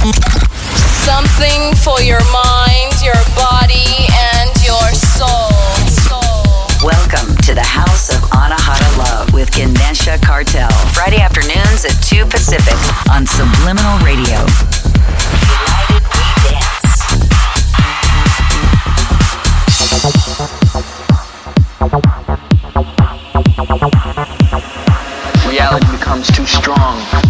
Something for your mind, your body, and your soul. soul. Welcome to the House of Anahata Love with Ganesha Cartel. Friday afternoons at 2 Pacific on Subliminal Radio. United We Dance. Reality becomes too strong.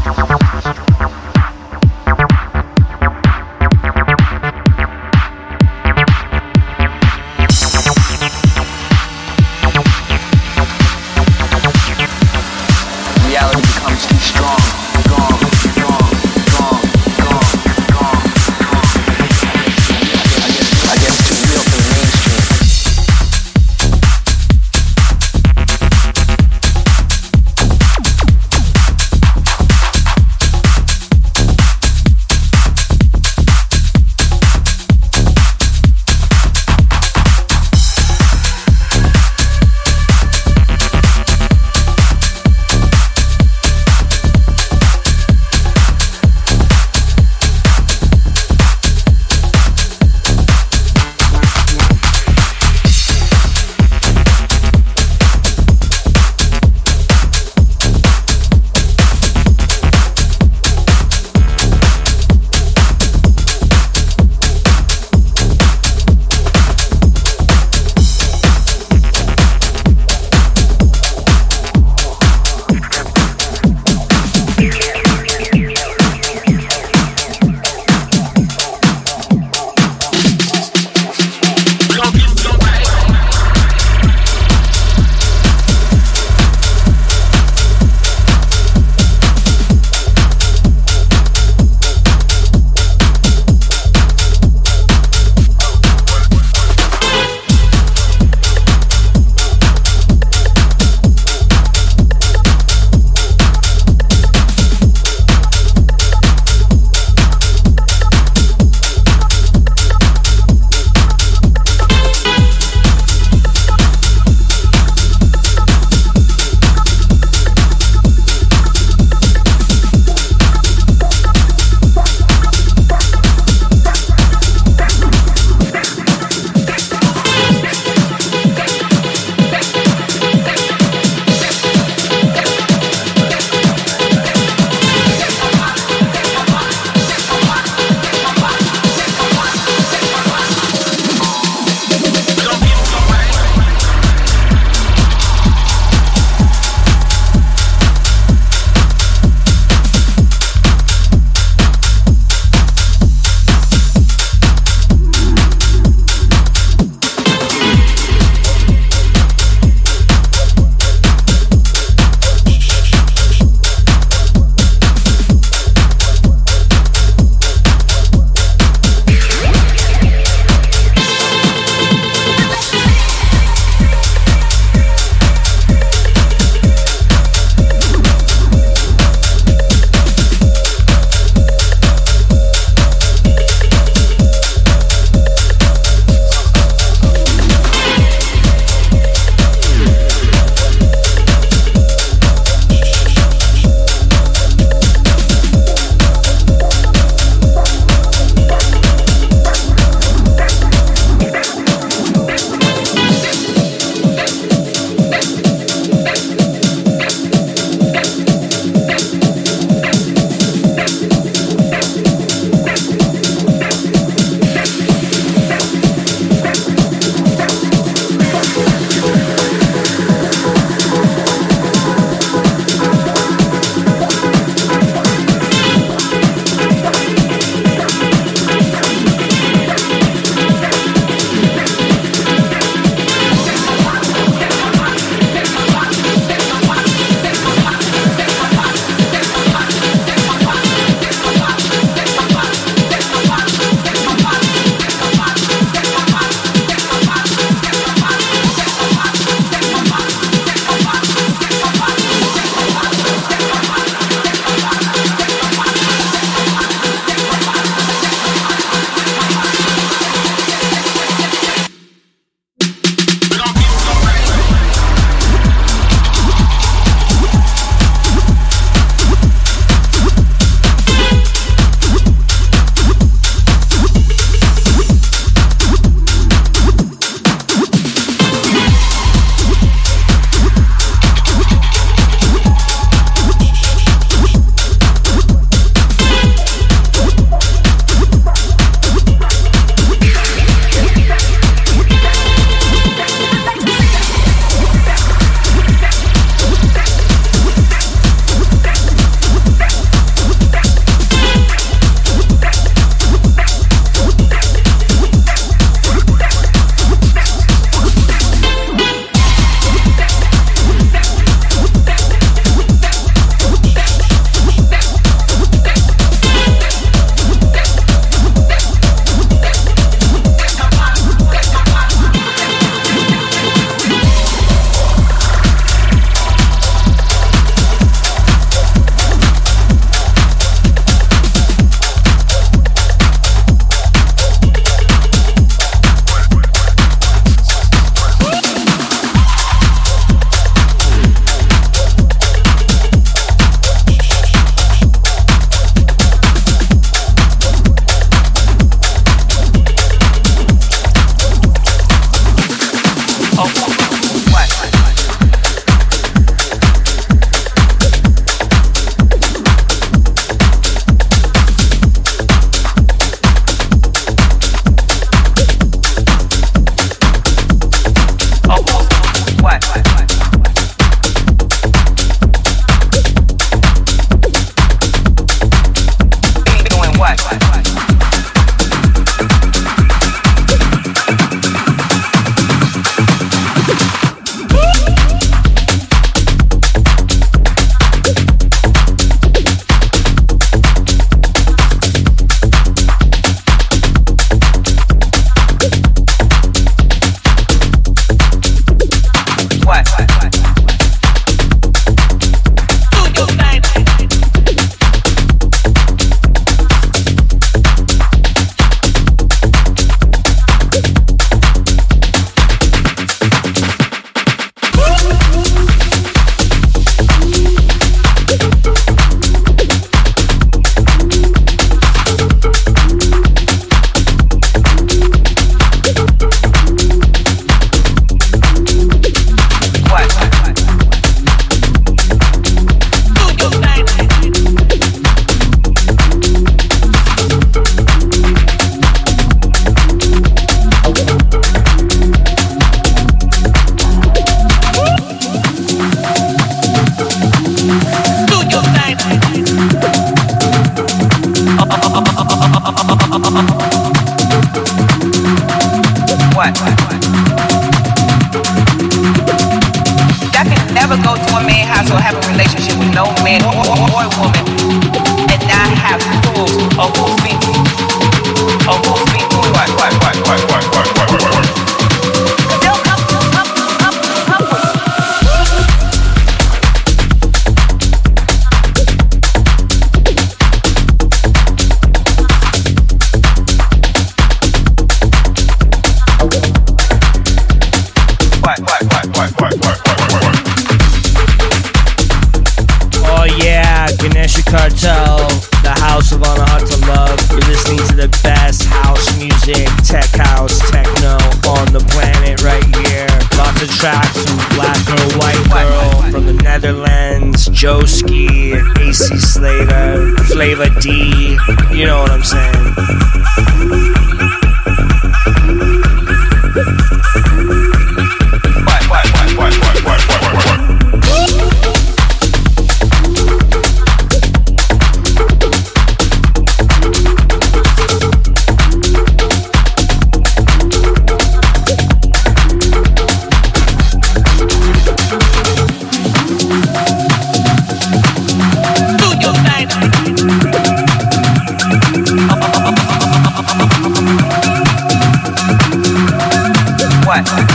want.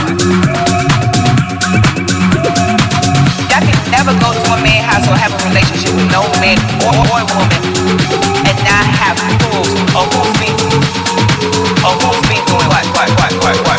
Can never go to a man house or have a relationship with no man or, or woman and not have rules of who's who's doing what, what, what, what, what.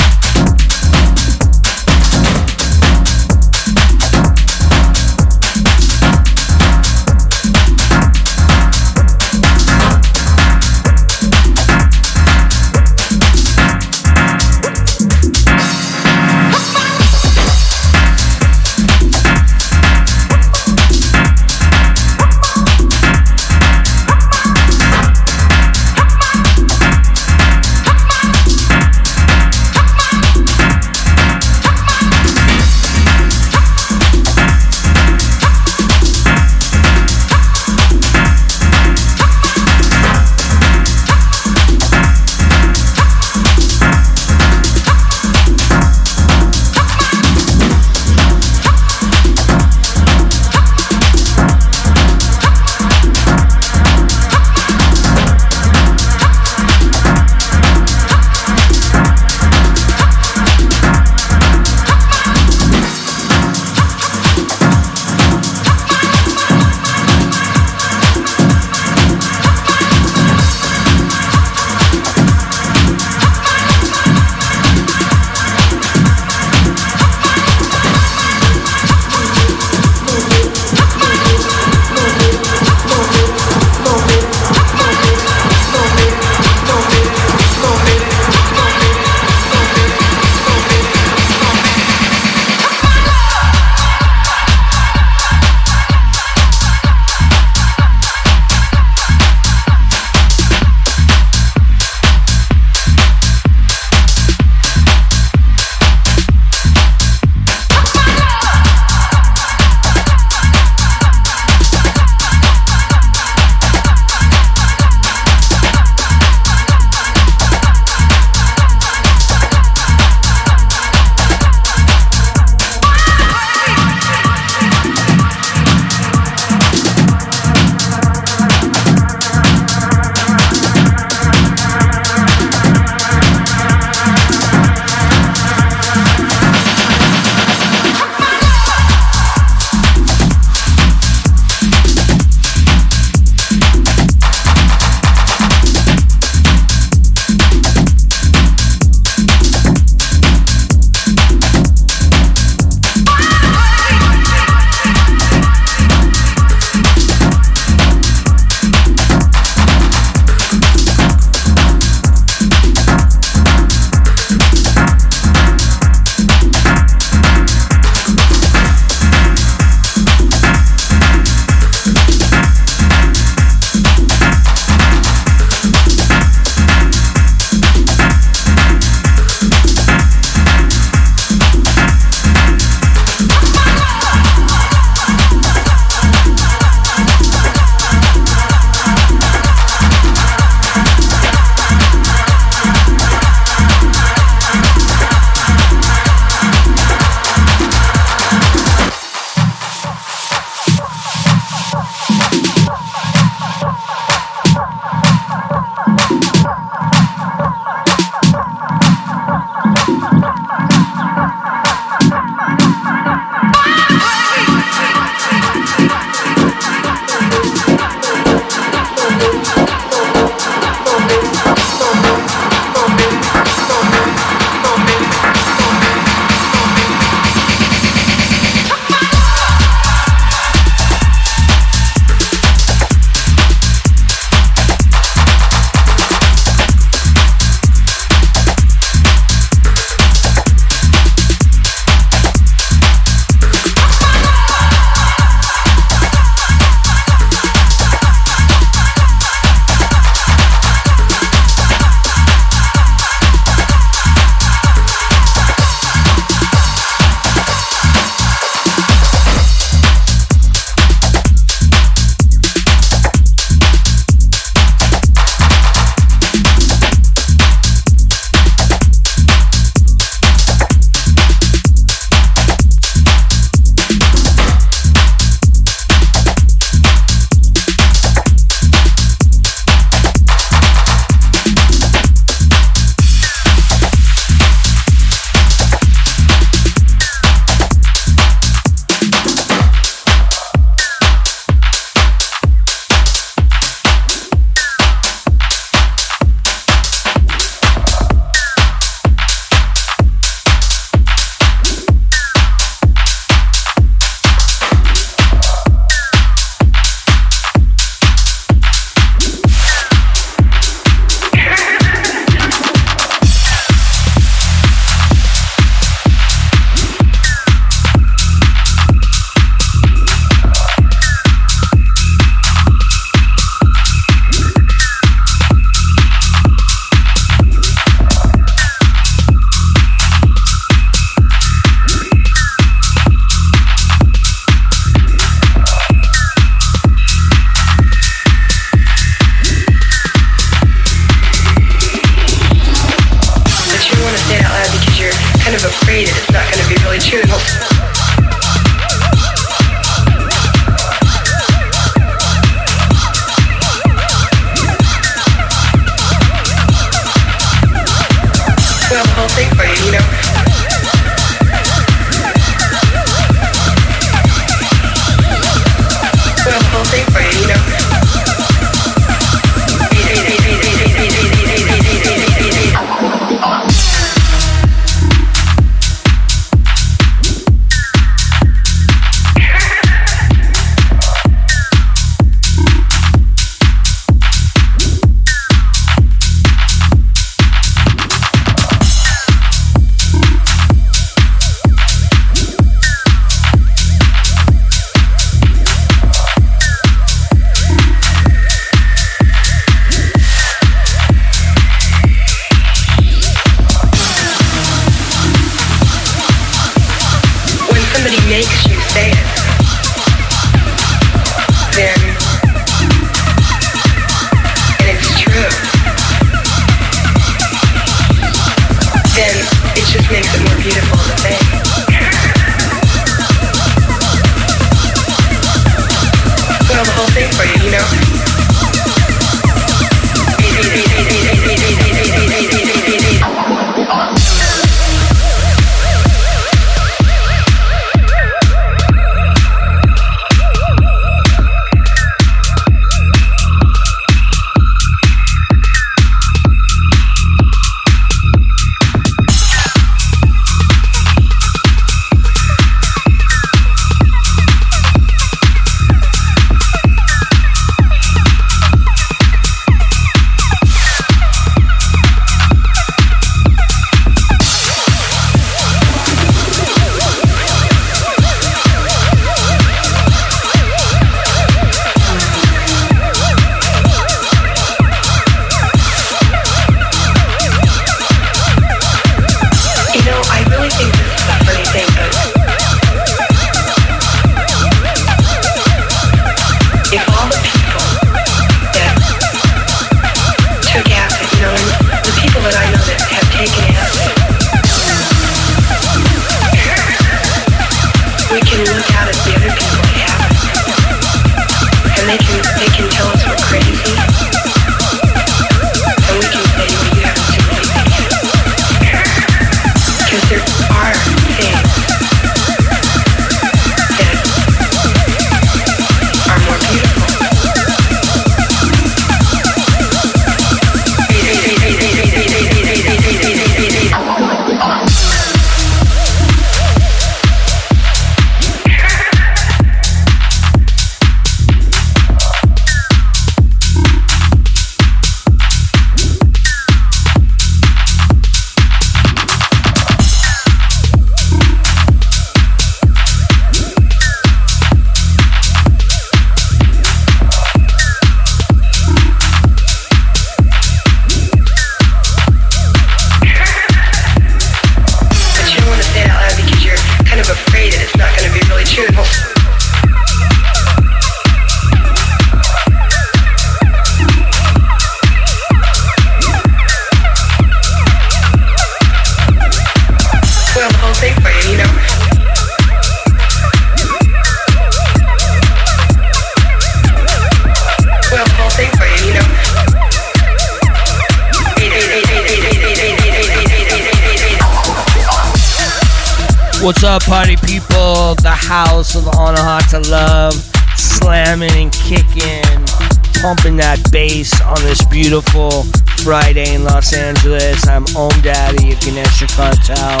Ganesha Cartel.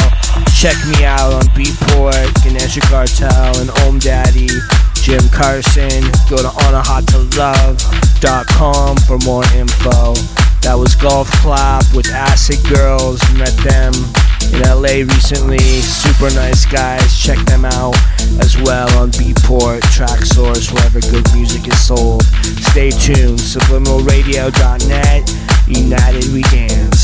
Check me out on Beatport, Ganesha Cartel, and Om Daddy, Jim Carson. Go to anahatalove.com for more info. That was Golf Clap with Acid Girls. Met them in LA recently. Super nice guys. Check them out as well on Beatport, Traxsource, wherever good music is sold. Stay tuned. SubliminalRadio.net. United we dance.